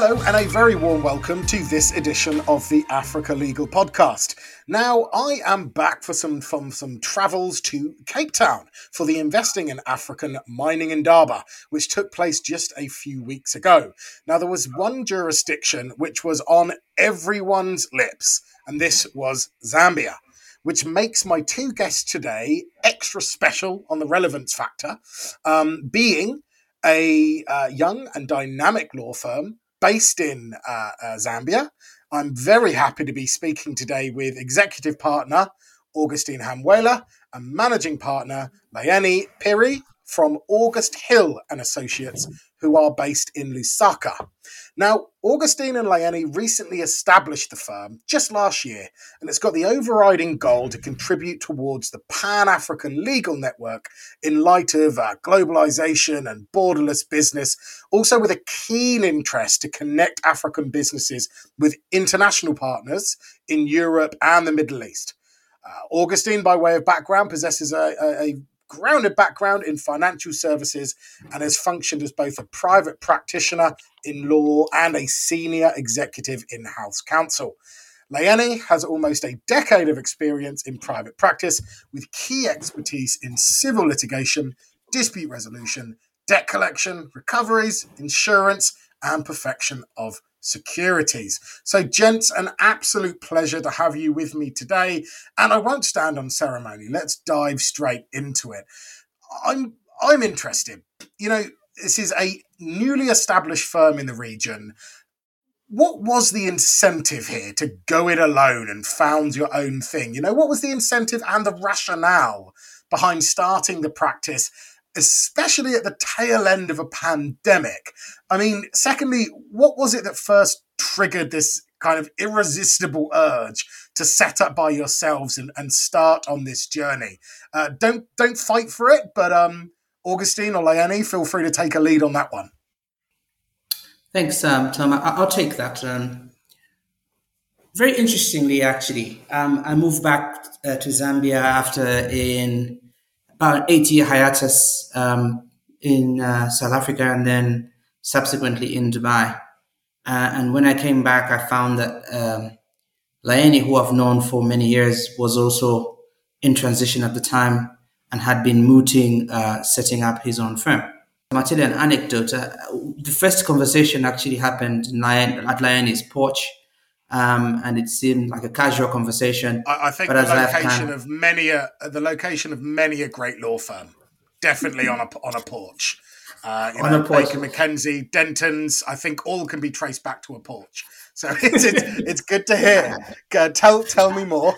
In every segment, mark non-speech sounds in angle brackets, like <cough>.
Hello, and a very warm welcome to this edition of the Africa Legal Podcast. Now, I am back for some from some travels to Cape Town for the Investing in African Mining Indaba, which took place just a few weeks ago. Now, there was one jurisdiction which was on everyone's lips, and this was Zambia which makes my two guests today extra special on the relevance factor, um, being a uh, young and dynamic law firm based in uh, uh, Zambia. I'm very happy to be speaking today with executive partner Augustine Hamwela and managing partner Layeni Phiri from August Hill and Associates, who are based in Lusaka. Now, Augustine and Layeni recently established the firm just last year, and it's got the overriding goal to contribute towards the Pan African legal network in light of uh, globalization and borderless business, also with a keen interest to connect African businesses with international partners in Europe and the Middle East. Uh, Augustine, by way of background, possesses a, a, a grounded background in financial services and has functioned as both a private practitioner in law and a senior executive in house counsel. Layeni has almost a decade of experience in private practice with key expertise in civil litigation, dispute resolution, debt collection, recoveries, insurance, and perfection of securities. So, gents, an absolute pleasure to have you with me today. And I won't stand on ceremony. Let's dive straight into it. I'm I'm interested. You know, this is a newly established firm in the region. What was the incentive here to go it alone and found your own thing? You know, what was the incentive and the rationale behind starting the practice especially at the tail end of a pandemic. I mean, secondly, what was it that first triggered this kind of irresistible urge to set up by yourselves and, and start on this journey? Uh, don't don't fight for it, but um, Augustine or Layeni, feel free to take a lead on that one. Thanks, um, Tom. I- will take that. Um, very interestingly, actually, um, I moved back uh, to Zambia after in about eight year hiatus um, in uh, South Africa and then subsequently in Dubai. Uh, and when I came back, I found that um, Layeni, who I've known for many years, was also in transition at the time and had been mooting uh, setting up his own firm. I'll tell you an anecdote. Uh, the first conversation actually happened at Layeni's porch um, and it seemed like a casual conversation. I, I think the location of many a the location of many a great law firm, definitely on a on a porch. Uh, on know, a porch. Baker McKenzie, Dentons, I think all can be traced back to a porch. So <laughs> it's it's, it's good to hear. Uh, tell tell me more.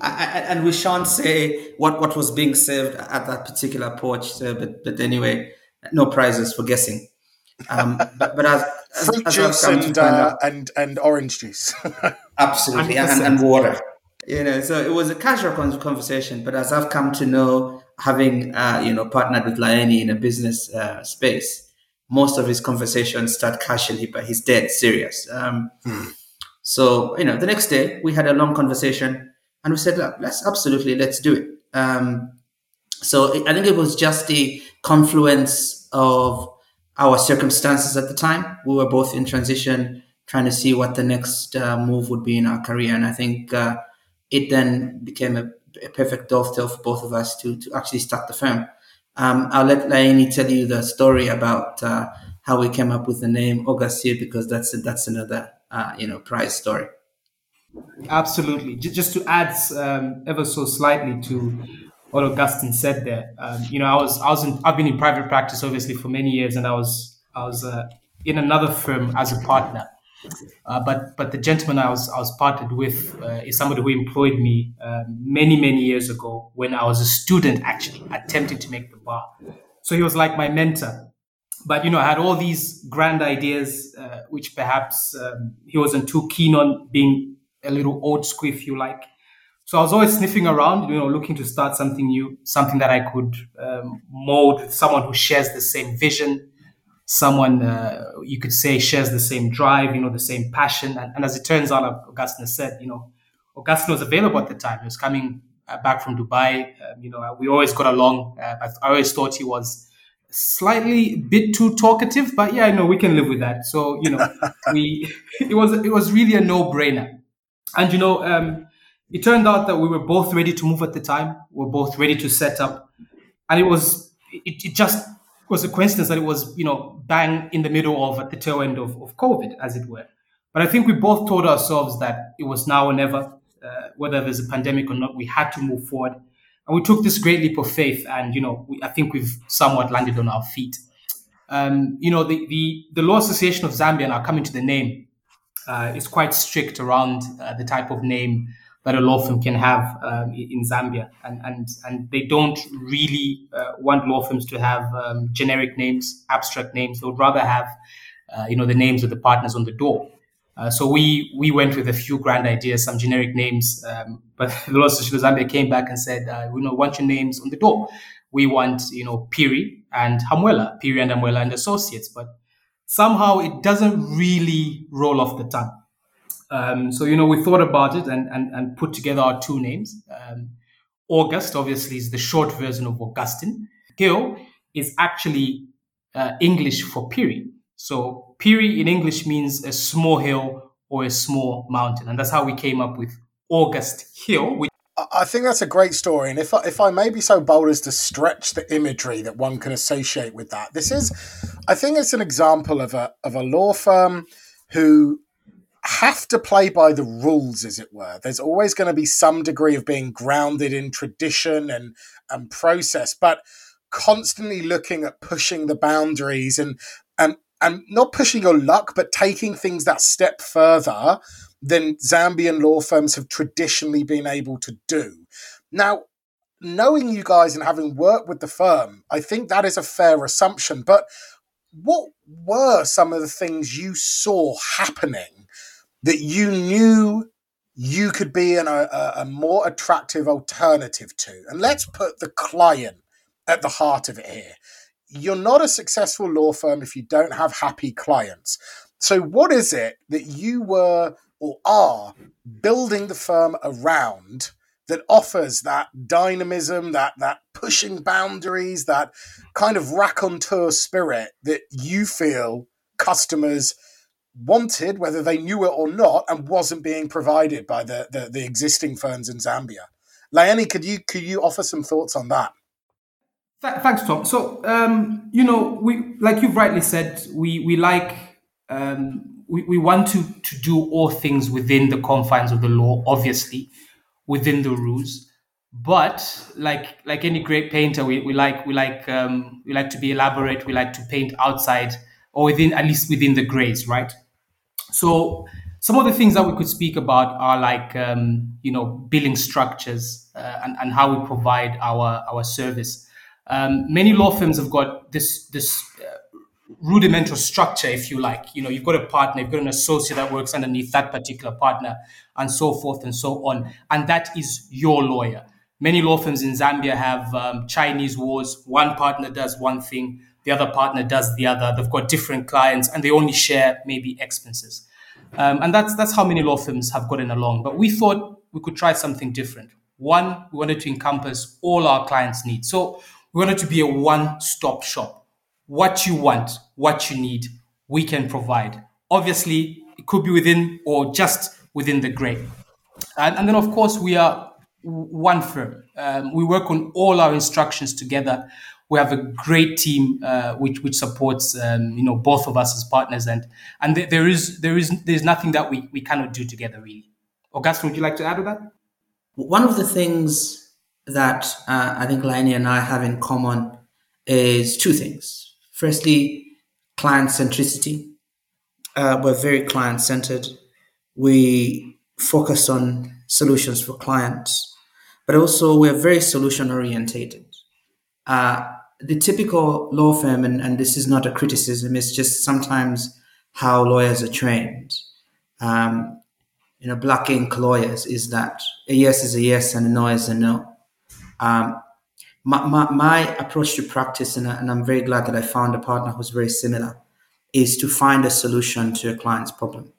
I, and we shan't say what, what was being served at that particular porch, so, but but anyway, no prizes for guessing. Um, but, but as, fruit as, juice and, uh, and and orange juice, <laughs> absolutely, and, and, water. You know, so it was a casual conversation. But as I've come to know, having uh, you know partnered with Layeni in a business uh, space, most of his conversations start casually, but he's dead serious. Um, hmm. So you know, the next day we had a long conversation, and we said, "Look, "Let's absolutely let's do it." Um, so I think it was just the confluence of our circumstances at the time. We were both in transition, trying to see what the next uh, move would be in our career. And I think uh, it then became a, a, perfect dovetail for both of us to, to actually start the firm. Um, I'll let Layeni tell you the story about uh, how we came up with the name August Hill because that's that's another uh, you know prize story. Absolutely. Just to add um, ever so slightly to what Augustine said there. Um, you know, I was I was in, I've been in private practice obviously for many years, and I was I was uh, in another firm as a partner. Uh, but but the gentleman I was I was partnered with uh, is somebody who employed me uh, many many years ago when I was a student actually attempting to make the bar. So he was like my mentor. But you know, I had all these grand ideas, uh, which perhaps um, he wasn't too keen on being a little old school, if you like. So I was always sniffing around, you know, looking to start something new, something that I could um, mold with someone who shares the same vision, someone uh, you could say shares the same drive, you know, the same passion. And, and as it turns out, Augustine said, you know, Augustine was available at the time. He was coming uh, back from Dubai. Um, you know, we always got along. Uh, I always thought he was slightly bit too talkative, but yeah, no, we can live with that. So you know, <laughs> we <laughs> it was it was really a no brainer, and you know, um, it turned out that we were both ready to move at the time. We are both ready to set up, and it was it, it just was a coincidence that it was you know bang in the middle of at the tail end of, of COVID, as it were. But I think we both told ourselves that it was now or never, uh, whether there's a pandemic or not. We had to move forward and we took this great leap of faith, and you know, we, I think we've somewhat landed on our feet. Um, you know, the, the the Law Association of Zambia, now coming to the name, uh, is quite strict around uh, the type of name that a law firm can have um, in Zambia, and and and they don't really uh, want law firms to have um, generic names, abstract names. They would rather have, uh, you know, the names of the partners on the door. Uh, so we we went with a few grand ideas, some generic names, um, but <laughs> the Law Association of Zambia came back and said, uh, "We know want your names on the door. We want you know Phiri and Hamwela, Phiri and Hamwela and Associates." But somehow it doesn't really roll off the tongue. Um, so you know we thought about it and and, and put together our two names. Um, August obviously is the short version of Augustine. Hill is actually uh, English for Phiri. So Phiri in English means a small hill or a small mountain. And that's how we came up with August Hill. Which- I think that's a great story. And if I, if I may be so bold as to stretch the imagery that one can associate with that, this is, I think it's an example of a, of a law firm who have to play by the rules, as it were. There's always going to be some degree of being grounded in tradition and, and process, but constantly looking at pushing the boundaries and, and and not pushing your luck, but taking things that step further than Zambian law firms have traditionally been able to do. Now, knowing you guys and having worked with the firm, I think that is a fair assumption. But what were some of the things you saw happening that you knew you could be an, a, a more attractive alternative to? And let's put the client at the heart of it here you're not a successful law firm if you don't have happy clients. So, what is it that you were or are building the firm around that offers that dynamism, that that pushing boundaries, that kind of raconteur spirit that you feel customers wanted, whether they knew it or not, and wasn't being provided by the the, the existing firms in Zambia? Layeni, could you could you offer some thoughts on that? Th- thanks, Tom. So, um, you know, we like you've rightly said, we we like um, we, we want to to do all things within the confines of the law, obviously, within the rules. But like like any great painter, we, we like we like um, we like to be elaborate. We like to paint outside or within at least within the grays, right? So some of the things that we could speak about are like um, you know billing structures uh, and, and how we provide our our service um, many law firms have got this this uh, rudimental structure, if you like. You know, you've got a partner, you've got an associate that works underneath that particular partner, and so forth and so on. And that is your lawyer. Many law firms in Zambia have um, Chinese walls. One partner does one thing, the other partner does the other. They've got different clients, and they only share maybe expenses. Um, and that's that's how many law firms have gotten along. But we thought we could try something different. One, we wanted to encompass all our clients' needs. So we wanted to be a one stop shop. What you want, what you need, we can provide. Obviously, it could be within or just within the gray. And, and then, of course, we are one firm. Um, we work on all our instructions together. We have a great team uh, which which supports um, you know both of us as partners, and and th- there is there is there's nothing that we, we cannot do together really. Augustine, would you like to add to that? One of the things that uh, I think Layeni and I have in common is two things. Firstly, client centricity. Uh, we're very client centered. We focus on solutions for clients, but also we're very solution orientated. Uh, the typical law firm, and, and this is not a criticism, it's just sometimes how lawyers are trained. Um, you know, black ink lawyers is that a yes is a yes and a no is a no. Um, my, my, my, approach to practice, and, and I'm very glad that I found a partner who's very similar, is to find a solution to a client's problem.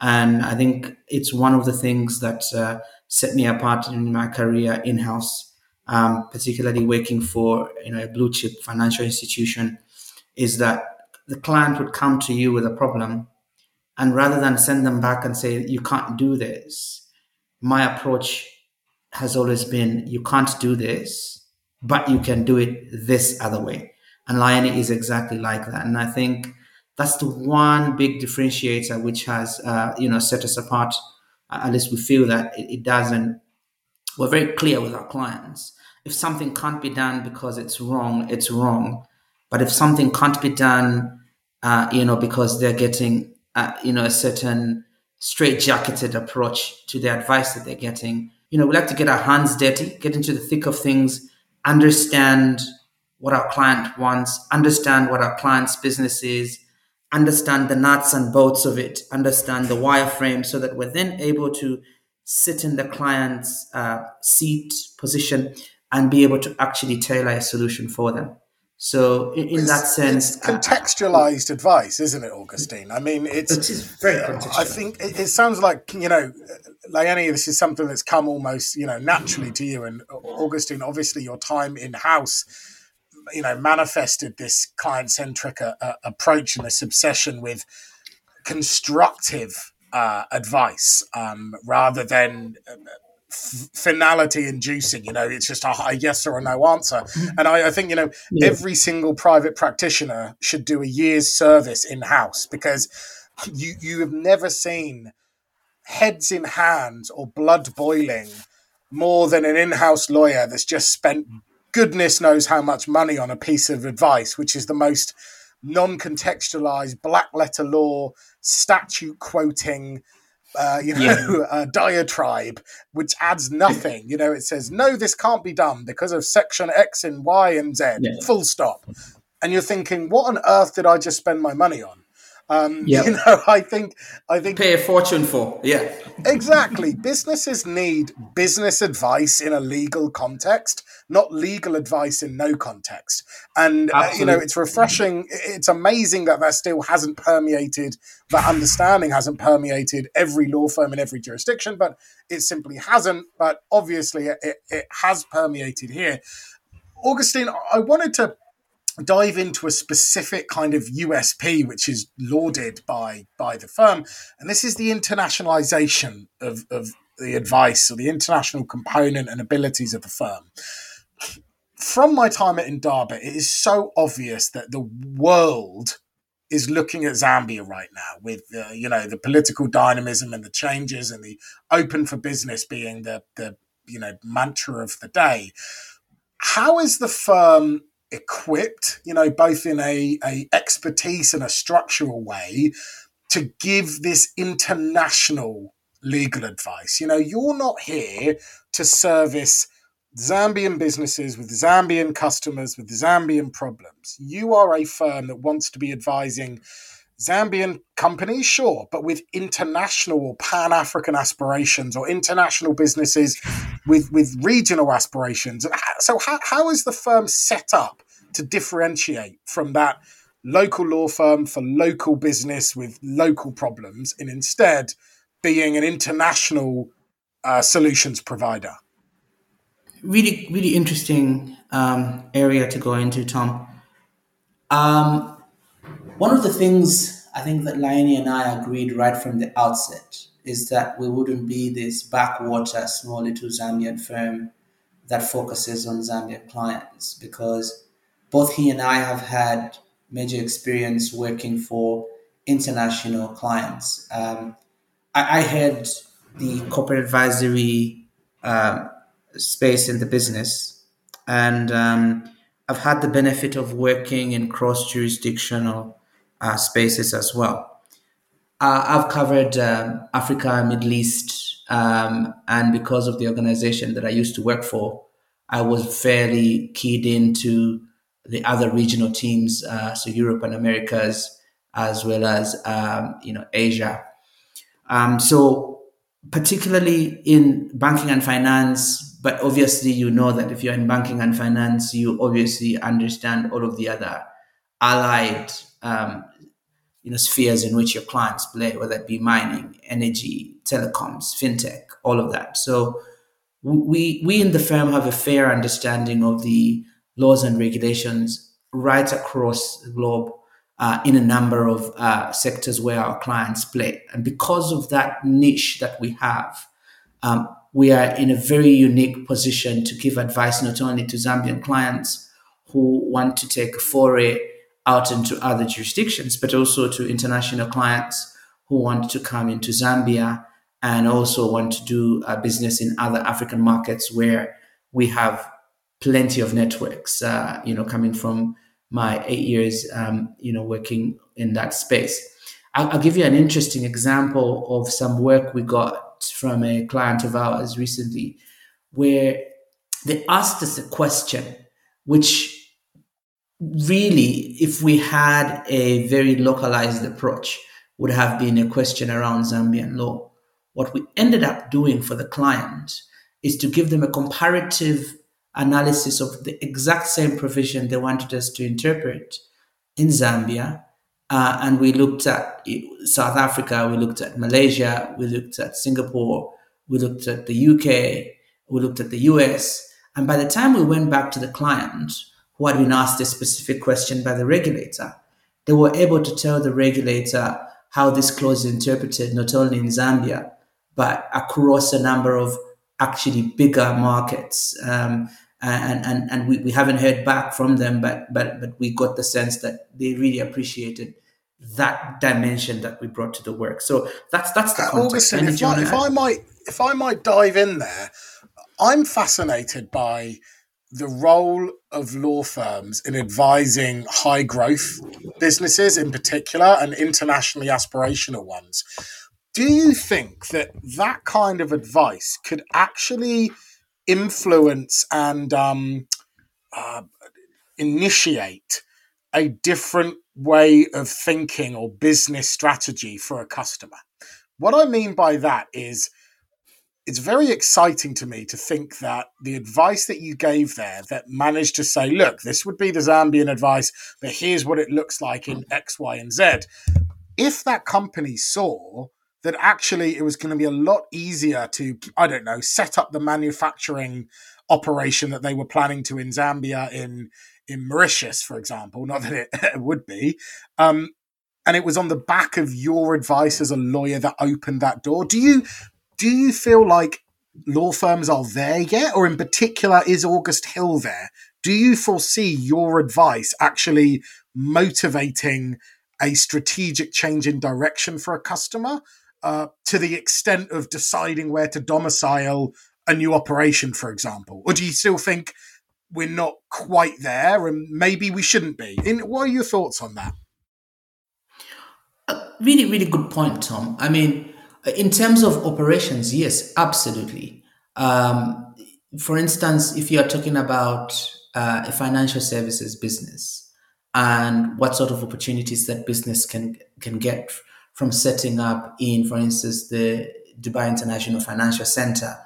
And I think it's one of the things that uh, set me apart in my career in house um, particularly working for you know a blue chip financial institution, is that the client would come to you with a problem, and rather than send them back and say you can't do this, my approach has always been you can't do this, but you can do it this other way. And Lioni is exactly like that. And I think that's the one big differentiator which has uh, you know set us apart. At least we feel that it, it doesn't. We're very clear with our clients. If something can't be done because it's wrong, it's wrong. But if something can't be done, uh, you know, because they're getting, uh, you know, a certain straight-jacketed approach to the advice that they're getting, you know, we like to get our hands dirty, get into the thick of things, understand what our client wants, understand what our client's business is, understand the nuts and bolts of it, understand the wireframe, so that we're then able to sit in the client's uh, seat position and be able to actually tailor a solution for them. So, in, in that sense, uh, contextualized uh, advice, isn't it, Augustine? I mean, it's it very contextual. I think it, it, sounds like you know, Lioni, this is something that's come almost you know naturally to you, and Augustine, obviously, your time in house you know manifested this client centric uh, uh, approach and this obsession with constructive uh, advice um, rather than uh, f- finality inducing. You know, it's just a, yes or a no answer. Mm-hmm. And I, I think you know yeah. every single private practitioner should do a year's service in house because you you have never seen heads in hands or blood boiling more than an in-house lawyer that's just spent goodness knows how much money on a piece of advice, which is the most non contextualized black letter law, statute quoting. Uh, you know, yeah. <laughs> a diatribe which adds nothing. You know, it says no, this can't be done because of section X and Y and Z. Yeah. Full stop. And you're thinking, what on earth did I just spend my money on? Um, <laughs> yep. You know, I think I think pay a fortune for yeah. exactly. Businesses need business advice in a legal context, not legal advice in no context. And uh, you know, it's refreshing. It's amazing that that still hasn't permeated. That understanding hasn't permeated every law firm in every jurisdiction, but it simply hasn't. But obviously, it, it has permeated here. Augustine, I wanted to dive into a specific kind of USP, which is lauded by by the firm, and this is the internationalization of, of the advice or the international component and abilities of the firm. From my time at Indaba, it is so obvious that the world is looking at Zambia right now, with uh, you know the political dynamism and the changes and the open for business being the the you know mantra of the day. How is the firm equipped, you know, both in a, a expertise and a structural way to give this international legal advice. You know, you're not here to service Zambian businesses with Zambian customers with Zambian problems. You are a firm that wants to be advising Zambian companies, sure, but with international or pan African aspirations or international businesses with, with regional aspirations. So, how, how is the firm set up to differentiate from that local law firm for local business with local problems and instead being an international uh, solutions provider? Really, really interesting um, area to go into, Tom. Um, one of the things I think that Lioni and I agreed right from the outset is that we wouldn't be this backwater, small little Zambian firm that focuses on Zambian clients because both he and I have had major experience working for international clients. Um, I, I, had the corporate advisory uh, space in the business, and um, I've had the benefit of working in cross jurisdictional uh, spaces as well. Uh, I've covered um, Africa, Middle East, um, and because of the organization that I used to work for, I was fairly keyed into the other regional teams, uh, so Europe and Americas, as well as um, you know Asia. Um, so particularly in banking and finance, but obviously you know that if you're in banking and finance, you obviously understand all of the other allied um, you know spheres in which your clients play, whether it be mining, energy, telecoms, fintech, all of that. So we we in the firm have a fair understanding of the laws and regulations right across the globe uh, in a number of uh, sectors where our clients play. And because of that niche that we have, um, we are in a very unique position to give advice not only to Zambian clients who want to take a foray out into other jurisdictions, but also to international clients who want to come into Zambia and also want to do uh, business in other African markets where we have plenty of networks, uh, you know, coming from my eight years, um, you know, working in that space. I'll, I'll, give you an interesting example of some work we got from a client of ours recently, where they asked us a question, which really, if we had a very localized approach, would have been a question around Zambian law. What we ended up doing for the client is to give them a comparative analysis of the exact same provision they wanted us to interpret in Zambia. Uh, and we looked at South Africa, we looked at Malaysia, we looked at Singapore, we looked at the UK, we looked at the US. And by the time we went back to the client, who had been asked a specific question by the regulator, they were able to tell the regulator how this clause is interpreted not only in Zambia, but across a number of actually bigger markets. Um, and and, and we, we haven't heard back from them, but, but, but we got the sense that they really appreciated that dimension that we brought to the work. So that's that's the uh, context. Augustine, if, I, if I might if I might dive in there, I'm fascinated by the role of law firms in advising high growth businesses in particular and internationally aspirational ones. Do you think that that kind of advice could actually influence and um, uh, initiate a different way of thinking or business strategy for a customer? What I mean by that is it's very exciting to me to think that the advice that you gave there that managed to say, look, this would be the Zambian advice, but here's what it looks like in X, Y, and Z. If that company saw that actually it was going to be a lot easier to, I don't know, set up the manufacturing operation that they were planning to in Zambia, in in Mauritius, for example, not that it, it <laughs> would be, um, and it was on the back of your advice as a lawyer that opened that door. Do you do you feel like law firms are there yet, or in particular, is August Hill there? Do you foresee your advice actually motivating a strategic change in direction for a customer uh, to the extent of deciding where to domicile a new operation, for example? Or do you still think we're not quite there and maybe we shouldn't be? In, what are your thoughts on that? Uh, really, really good point, Tom. I mean, in terms of operations, yes, absolutely. Um, for instance, if you are talking about uh, a financial services business and what sort of opportunities that business can can get from setting up in, for instance, the Dubai International Financial Center,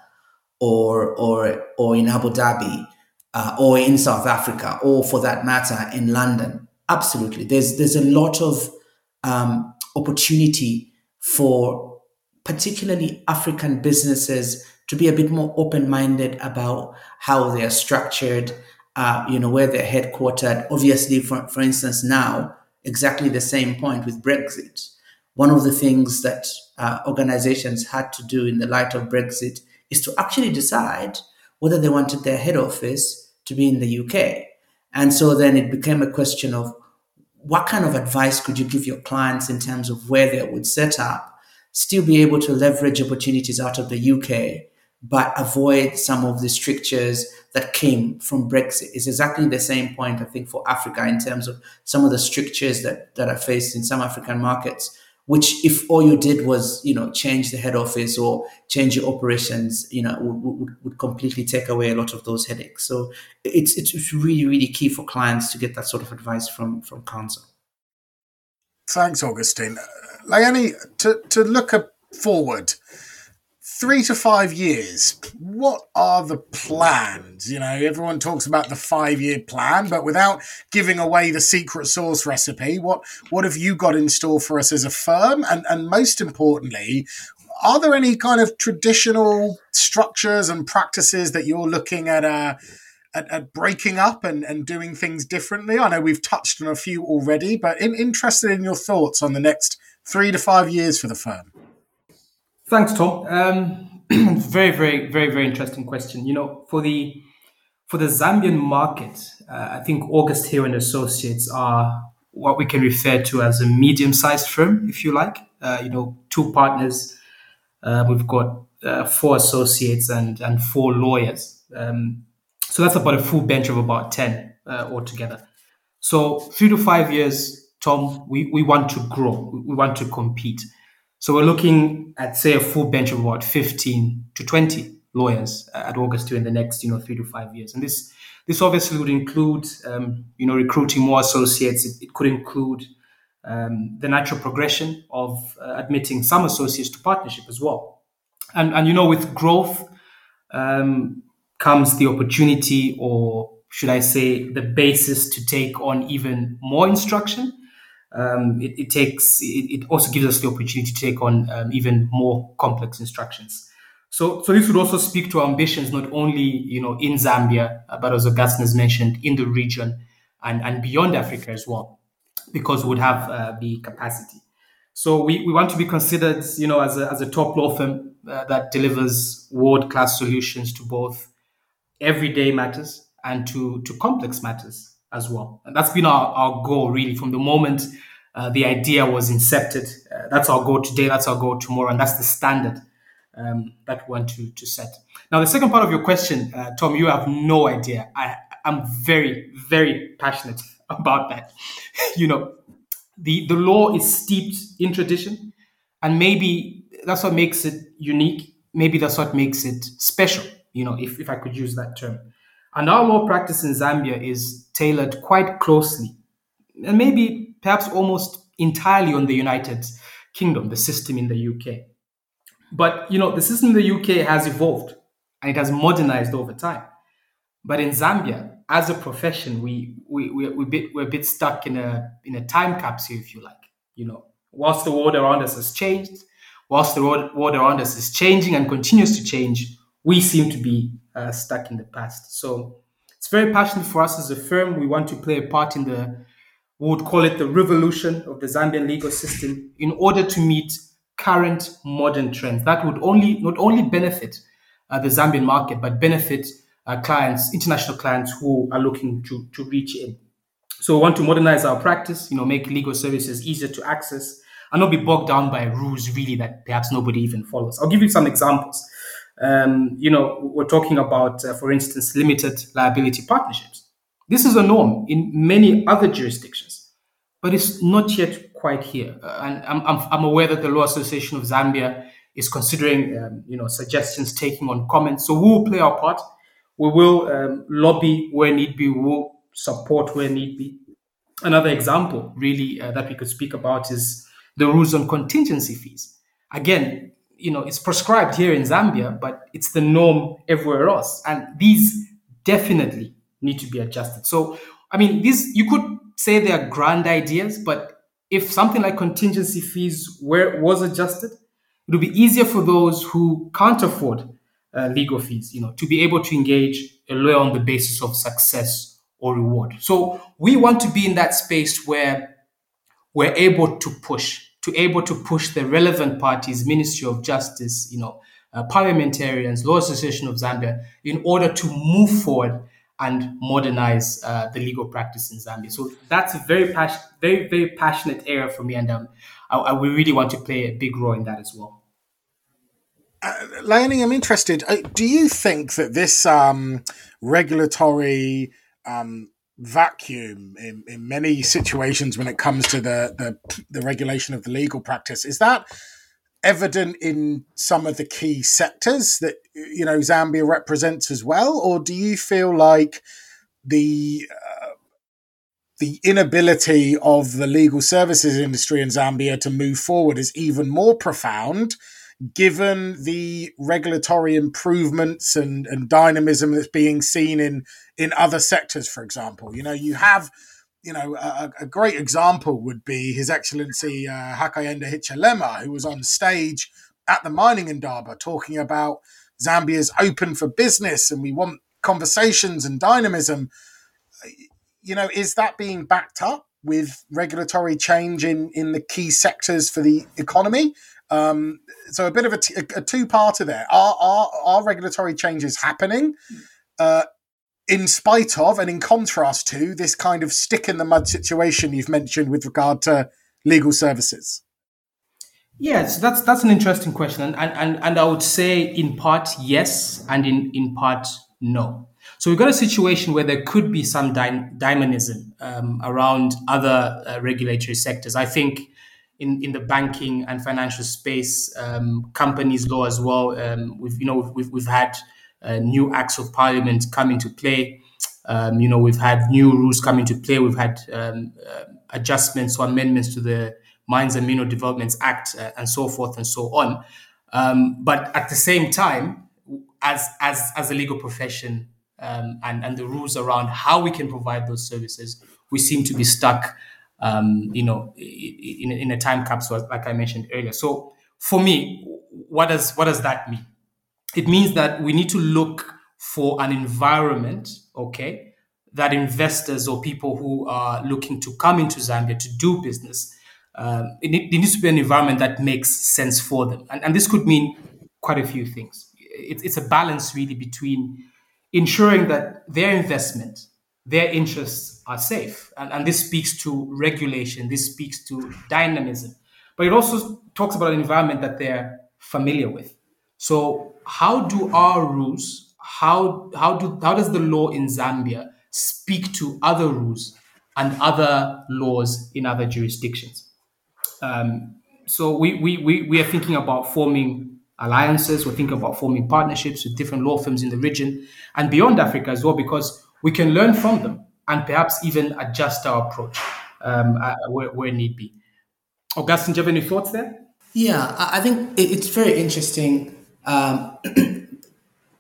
or or or in Abu Dhabi, uh, or in South Africa, or for that matter in London, absolutely. There's there's a lot of um, opportunity for particularly African businesses, to be a bit more open minded about how they are structured, uh, you know, where they're headquartered. Obviously, for, for instance, now, exactly the same point with Brexit. One of the things that uh, organizations had to do in the light of Brexit is to actually decide whether they wanted their head office to be in the UK. And so then it became a question of what kind of advice could you give your clients in terms of where they would set up still be able to leverage opportunities out of the UK, but avoid some of the strictures that came from Brexit. It's exactly the same point, I think, for Africa in terms of some of the strictures that, that are faced in some African markets, which if all you did was, you know, change the head office or change your operations, you know, would, would, would completely take away a lot of those headaches. So it's, it's really, really key for clients to get that sort of advice from, from counsel. Thanks, Augustine. Leonie, to, to look forward, three to five years, what are the plans? You know, everyone talks about the five year plan, but without giving away the secret sauce recipe, what, what have you got in store for us as a firm? And, and most importantly, are there any kind of traditional structures and practices that you're looking at? Uh, at, at, breaking up and, and doing things differently? I know we've touched on a few already, but in, interested in your thoughts on the next three to five years for the firm. Thanks, Tom. Um, <clears throat> very, very, very, very interesting question. You know, for the for the Zambian market, uh, I think August Hill and Associates are what we can refer to as a medium-sized firm, if you like. Uh, you know, two partners. Uh, we've got uh, four associates and and four lawyers. Um, so that's about a full bench of about ten uh, altogether. So three to five years, Tom, we, we want to grow. We want to compete. So we're looking at say a full bench of about 15 to 20 lawyers at August Hill in the next you know three to five years, and this this obviously would include um, you know recruiting more associates. It, it could include um, the natural progression of uh, admitting some associates to partnership as well, and and you know with growth um, comes the opportunity, or should I say, the basis to take on even more instruction um, it, it, takes it, it, also gives us the opportunity to take on um, even more complex instructions. So, so this would also speak to our ambitions not only you know in Zambia, uh, but as Augustine has mentioned, in the region and, and beyond Africa as well, because we would have uh, the capacity. So we, we want to be considered, you know, as a, as a top law firm uh, that delivers world class solutions to both everyday matters and to, to complex matters as well. And that's been our, our goal really from the moment uh, the idea was incepted. Uh, that's our goal today, that's our goal tomorrow, and that's the standard um, that we want to, to set. Now, the second part of your question, uh, Tom, you have no idea. I, I'm very, very passionate <laughs> about that. <laughs> you know, the, the law is steeped in tradition, and maybe that's what makes it unique. Maybe that's what makes it special, you know, if, if I could use that term. And our law practice in Zambia is tailored quite closely, and maybe perhaps almost entirely on the United Kingdom, the system in the UK. But you know, the system in the UK has evolved and it has modernized over time. But in Zambia, as a profession, we we we a bit we're a bit stuck in a in a time capsule, if you like. You know, whilst the world around us has changed, whilst the world, world around us is changing and continues to change, we seem to be uh, stuck in the past. So it's very passionate for us as a firm. We want to play a part in the, we would call it the revolution of the Zambian legal system in order to meet current modern trends. That would only not only benefit uh, the Zambian market, but benefit uh, clients, international clients who are looking to, to reach in. So we want to modernize our practice, you know, make legal services easier to access and not be bogged down by rules really that perhaps nobody even follows. I'll give you some examples. Um, you know, we're talking about, uh, for instance, limited liability partnerships. This is a norm in many other jurisdictions, but it's not yet quite here. Uh, and I'm, I'm, I'm, aware that the Law Association of Zambia is considering, um, you know, suggestions, taking on comments. So we will play our part. We will um, lobby where need be. We will support where need be. Another example, really, uh, that we could speak about is the rules on contingency fees. Again, you know, it's prescribed here in Zambia, but it's the norm everywhere else. And these definitely need to be adjusted. So, I mean, these you could say they are grand ideas, but if something like contingency fees were was adjusted, it would be easier for those who can't afford uh, legal fees, you know, to be able to engage a lawyer on the basis of success or reward. So we want to be in that space where we're able to push to able to push the relevant parties, Ministry of Justice, you know, uh, parliamentarians, Law Association of Zambia, in order to move forward and modernize uh, the legal practice in Zambia. So that's a very very very passionate area for me, and um, I, I, we really want to play a big role in that as well. Uh, Leonie, I'm interested. Uh, do you think that this um, regulatory um, vacuum in, in many situations when it comes to the, the, the regulation of the legal practice. Is that evident in some of the key sectors that you know Zambia represents as well, or do you feel like the uh, the inability of the legal services industry in Zambia to move forward is even more profound? given the regulatory improvements and, and dynamism that's being seen in in other sectors, for example. You know, you have, you know, a, a great example would be His Excellency uh, Hakainde Hichilema, who was on stage at the mining indaba talking about Zambia's open for business and we want conversations and dynamism. You know, is that being backed up with regulatory change in, in the key sectors for the economy? Um, so a bit of a, t- a two-parter there. Are, are, are regulatory changes happening uh, in spite of and in contrast to this kind of stick in the mud situation you've mentioned with regard to legal services? Yes, that's that's an interesting question, and and and I would say in part yes, and in in part no. So we've got a situation where there could be some dy- dynamism um, around other uh, regulatory sectors. I think in, in the banking and financial space, um, companies law as well. Um, we've you know we've we've had new acts of parliament come into play. Um, you know we've had new rules come into play. We've had um, uh, adjustments or amendments to the Mines and Mineral Developments Act uh, and so forth and so on. Um, but at the same time, as as as a legal profession um, and and the rules around how we can provide those services, we seem to be stuck, um, you know, in, in a time capsule, like I mentioned earlier. So for me, what does what does that mean? It means that we need to look for an environment, okay, that investors or people who are looking to come into Zambia to do business um, it, it, needs to be an environment that makes sense for them. And, and this could mean quite a few things. It, it's a balance really between ensuring that their investment, their interests are safe. And, and this speaks to regulation, this speaks to dynamism. But it also talks about an environment that they're familiar with. So, how do our rules, how, how, do, how does the law in Zambia speak to other rules and other laws in other jurisdictions? Um, so we, we, we, we are thinking about forming alliances. We're thinking about forming partnerships with different law firms in the region and beyond Africa as well, because we can learn from them and perhaps even adjust our approach um, uh, where, where need be. Augustine, do you have any thoughts there? Yeah, I think it's very interesting. Um, <clears throat>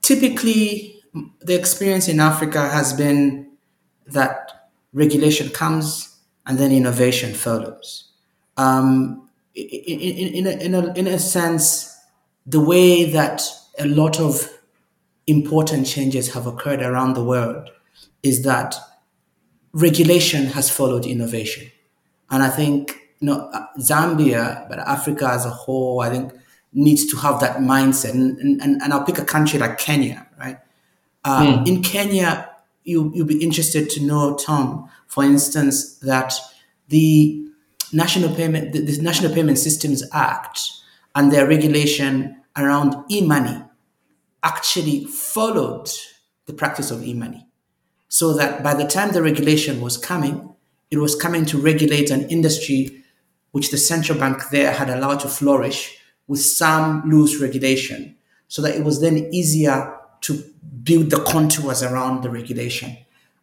typically, the experience in Africa has been that regulation comes and then innovation follows um, in, in, in, a, in, a, in a sense, the way that a lot of important changes have occurred around the world is that regulation has followed innovation. And I think you know, Zambia, but Africa as a whole, I think needs to have that mindset. And, and, and I'll pick a country like Kenya, right? mm. In Kenya, you, you'll be interested to know, Tom, for instance, that the national payment, the, the National Payment Systems Act and their regulation around e-money actually followed the practice of e-money. So that by the time the regulation was coming, it was coming to regulate an industry which the central bank there had allowed to flourish with some loose regulation so that it was then easier to build the contours around the regulation.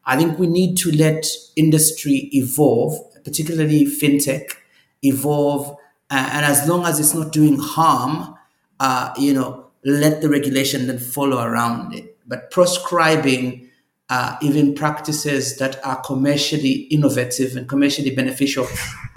I think we need to let industry evolve particularly fintech, evolve, uh, and as long as it's not doing harm, uh, you know, let the regulation then follow around it. But proscribing uh, even practices that are commercially innovative and commercially beneficial,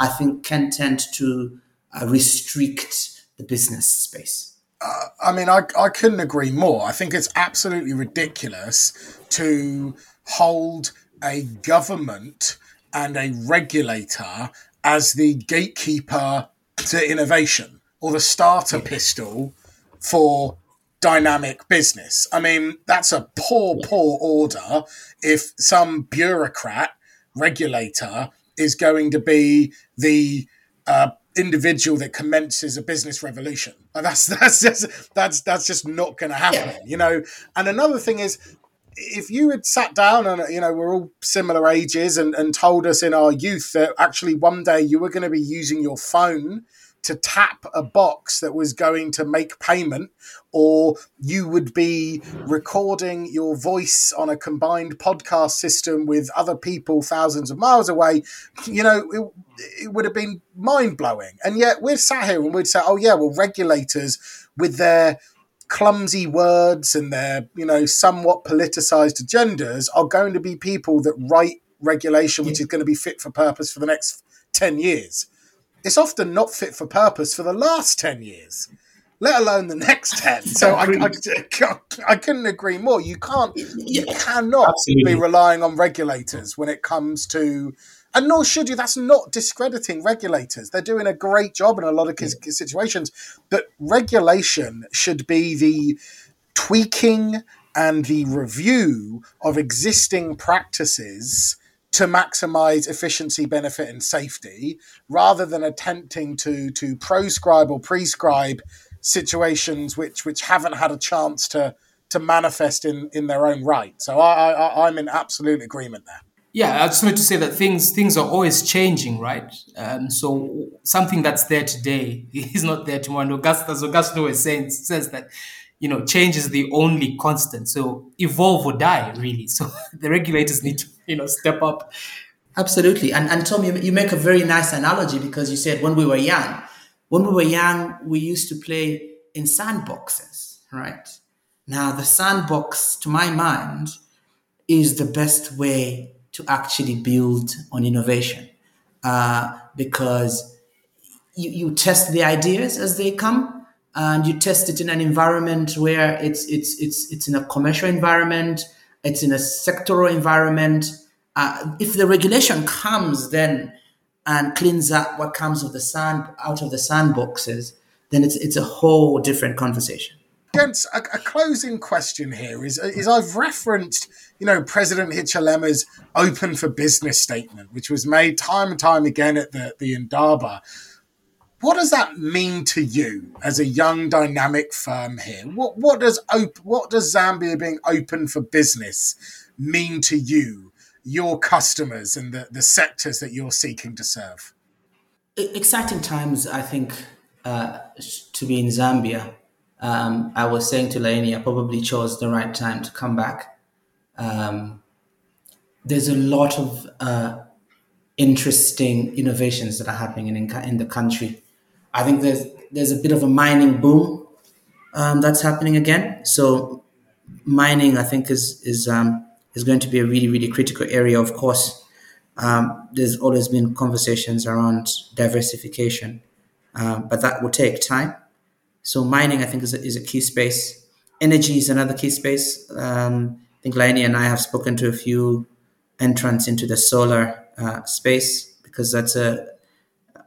I think can tend to uh, restrict the business space. Uh, I mean, I, I couldn't agree more. I think it's absolutely ridiculous to hold a government and a regulator as the gatekeeper to innovation or the starter pistol for dynamic business. I mean, that's a poor, poor order if some bureaucrat regulator is going to be the uh, individual that commences a business revolution. And that's <laughs> that's just that's that's just not going to happen, you know. And another thing is if you had sat down and you know we're all similar ages and, and told us in our youth that actually one day you were going to be using your phone to tap a box that was going to make payment or you would be recording your voice on a combined podcast system with other people thousands of miles away you know it, it would have been mind-blowing and yet we're sat here and we'd say oh yeah well regulators with their clumsy words and their, you know, somewhat politicized agendas are going to be people that write regulation which is going to be fit for purpose for the next 10 years. It's often not fit for purpose for the last 10 years. let alone the next 10. <laughs> So I, I, <laughs> I, couldn't agree more. You can't, you cannot Absolutely. be relying on regulators when it comes to, and nor should you. That's not discrediting regulators. They're doing a great job in a lot of yeah. situations, but regulation should be the tweaking and the review of existing practices to maximize efficiency, benefit, and safety, rather than attempting to to proscribe or prescribe situations which which haven't had a chance to to manifest in in their own right. So I, I I'm in absolute agreement there. Yeah, I just wanted to say that things things are always changing, right? Um, so something that's there today <laughs> is not there tomorrow. And Augustus Augustine always saying says that you know change is the only constant. So evolve or die, really. So <laughs> the regulators need to you know step up. Absolutely, and and Tom, you, you make a very nice analogy because you said when we were young, when we were young, we used to play in sandboxes, right? Now, the sandbox, to my mind, is the best way to actually build on innovation uh, because you, you test the ideas as they come and you test it in an environment where it's it's it's it's in a commercial environment it's in a sectoral environment uh, if the regulation comes then and cleans up what comes of the sand out of the sandboxes, then it's it's a whole different conversation. Gents, a, a, closing question here is is I've referenced, you know, President Hichilema's open for business statement, which was made time and time again at the, the Indaba. What does that mean to you as a young dynamic firm here? What what does op- what does Zambia being open for business mean to you your customers and the, the sectors that you're seeking to serve? Exciting times, I think, uh, to be in Zambia. Um, I was saying to Layeni, I probably chose the right time to come back. Um, there's a lot of uh, interesting innovations that are happening in, in the country. I think there's there's a bit of a mining boom um, that's happening again. So mining, I think, is is um, is going to be a really, really critical area. Of course, um, there's always been conversations around diversification, um, but that will take time. So mining, I think, is a, is a key space. Energy is another key space. Um, I think Layeni and I have spoken to a few entrants into the solar uh, space because that's a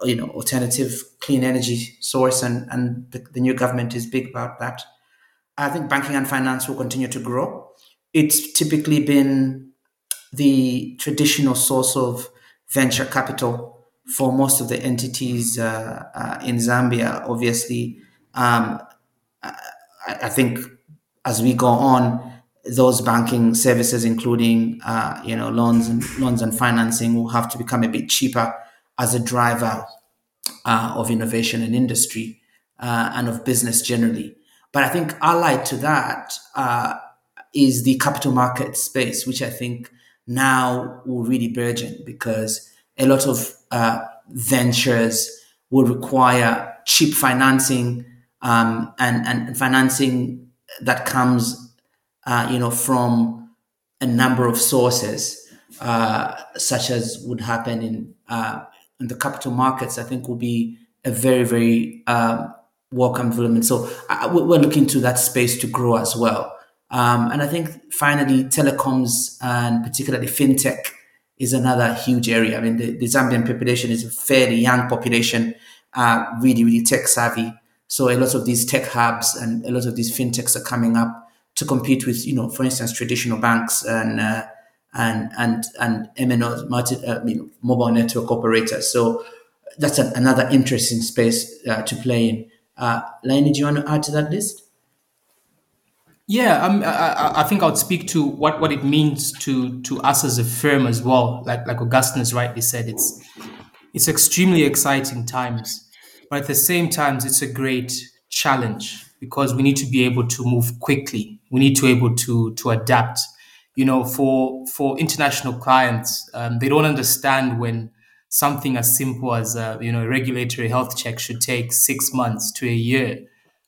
you know alternative clean energy source, and and the, the new government is big about that. I think banking and finance will continue to grow it's typically been the traditional source of venture capital for most of the entities uh, uh, in Zambia. Obviously, um, I, I, think as we go on, those banking services, including uh, you know loans and loans and financing, will have to become a bit cheaper as a driver uh, of innovation and industry uh, and of business generally. But I think allied to that uh, is the capital market space, which I think now will really burgeon because a lot of uh, ventures will require cheap financing um, and, and financing that comes, uh, you know, from a number of sources, uh, such as would happen in in the capital markets. I think will be a very very um, welcome development. So we're looking to that space to grow as well. Um, and I think finally, telecoms and particularly fintech is another huge area. I mean, the, the Zambian population is a fairly young population, uh, really, really tech savvy. So a lot of these tech hubs and a lot of these fintechs are coming up to compete with, you know, for instance, traditional banks and uh, and and and MNOs, multi, uh, mobile network operators. So that's another interesting space uh, to play in. Uh, Layeni, do you want to add to that list? Yeah, I, I, think I would speak to what, what it means to to us as a firm as well. Like like Augustine has rightly said, it's it's extremely exciting times, but at the same time, it's a great challenge because we need to be able to move quickly. We need to be able to to adapt. You know, for for international clients, um, they don't understand when something as simple as a, you know a regulatory health check should take six months to a year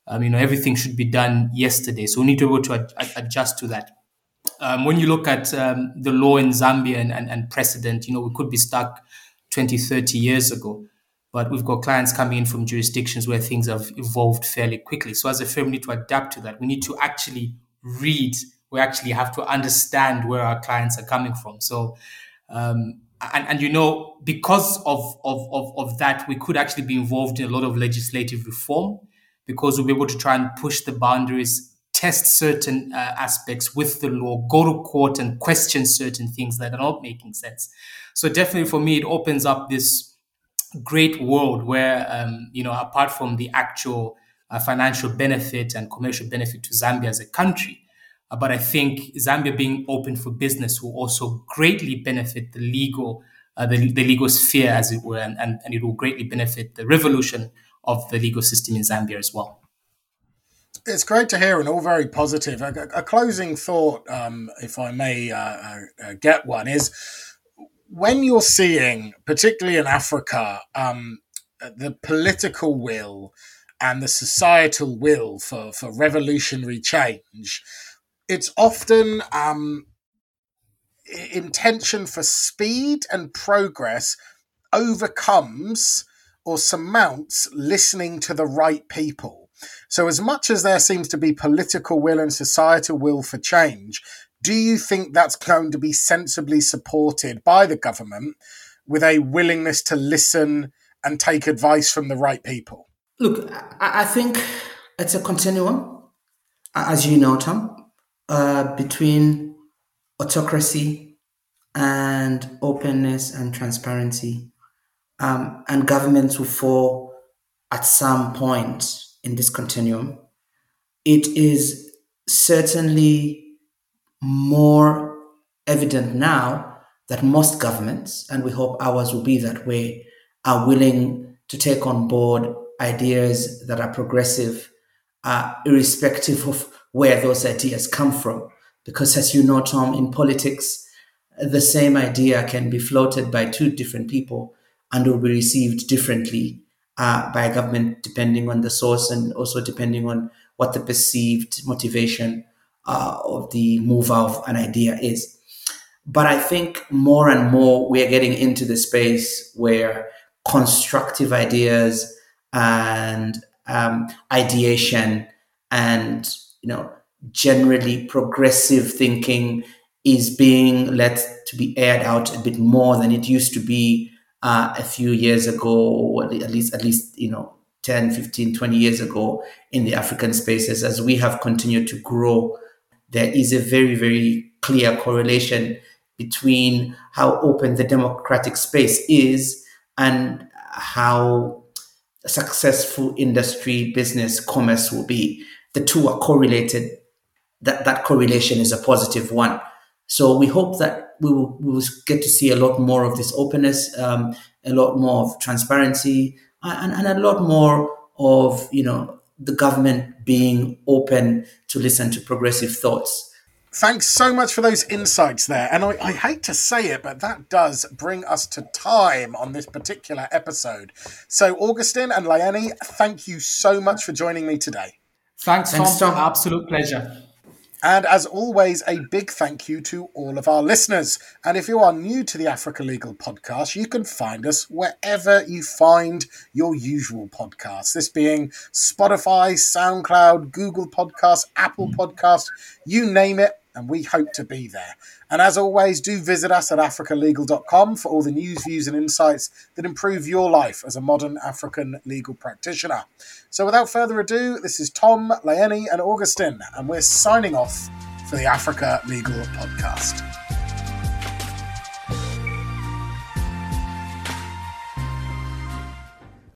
um, you know, everything should be done yesterday. So we need to be able to ad- adjust to that. Um, when you look at um, the law in Zambia and, and, and, precedent, you know, we could be stuck 20, 30 years ago. but we've got clients coming in from jurisdictions where things have evolved fairly quickly. So as a firm, we need to adapt to that. We need to actually read. We actually have to understand where our clients are coming from. So, um, and, and you know, because of, of, of, of that, we could actually be involved in a lot of legislative reform because we'll be able to try and push the boundaries, test certain uh, aspects with the law, go to court and question certain things that are not making sense. So definitely for me, it opens up this great world where, um, you know, apart from the actual uh, financial benefit and commercial benefit to Zambia as a country, but I think Zambia being open for business will also greatly benefit the legal, uh, the, the legal sphere, as it were, and, and, and it will greatly benefit the revolution of the legal system in Zambia as well. It's great to hear and all very positive. A, a closing thought, um, if I may uh, uh, uh get one, is when you're seeing, particularly in Africa, um, the political will and the societal will for, for revolutionary change, it's often um, intention for speed and progress overcomes or surmounts listening to the right people. So, as much as there seems to be political will and societal will for change, do you think that's going to be sensibly supported by the government with a willingness to listen and take advice from the right people? Look, I think it's a continuum, as you know, Tom, uh, between autocracy and openness and transparency. Um, and governments will fall at some point in this continuum. It is certainly more evident now that most governments, and we hope ours will be that way, are willing to take on board ideas that are progressive, uh, irrespective of where those ideas come from. Because, as you know, Tom, in politics, the same idea can be floated by two different people and will be received differently uh, by a government depending on the source and also depending on what the perceived motivation uh, of the mover of an idea is. But I think more and more we are getting into the space where constructive ideas and um, ideation and you know generally progressive thinking is being let to be aired out a bit more than it used to be uh, a few years ago or at least at least you know 10 15 20 years ago in the african spaces as we have continued to grow there is a very, very clear correlation between how open the democratic space is and how successful industry, business, commerce will be. The two are correlated. That, that correlation is a positive one. So we hope that we will, we will get to see a lot more of this openness, um, a lot more of transparency, and, and a lot more of you know the government being open to listen to progressive thoughts. Thanks so much for those insights there. And I, I, hate to say it, but that does bring us to time on this particular episode. So, Augustine and Layeni, thank you so much for joining me today. Thanks, Tom. Thanks, Tom. Absolute pleasure. And as always, a big thank you to all of our listeners. And if you are new to the Africa Legal podcast, you can find us wherever you find your usual podcasts, this being Spotify, SoundCloud, Google Podcasts, Apple hmm. Podcast, you name it and we hope to be there. And as always, do visit us at africalegal.com for all the news, views, and insights that improve your life as a modern African legal practitioner. So without further ado, this is Tom, Layeni, and Augustine, and we're signing off for the Africa Legal Podcast.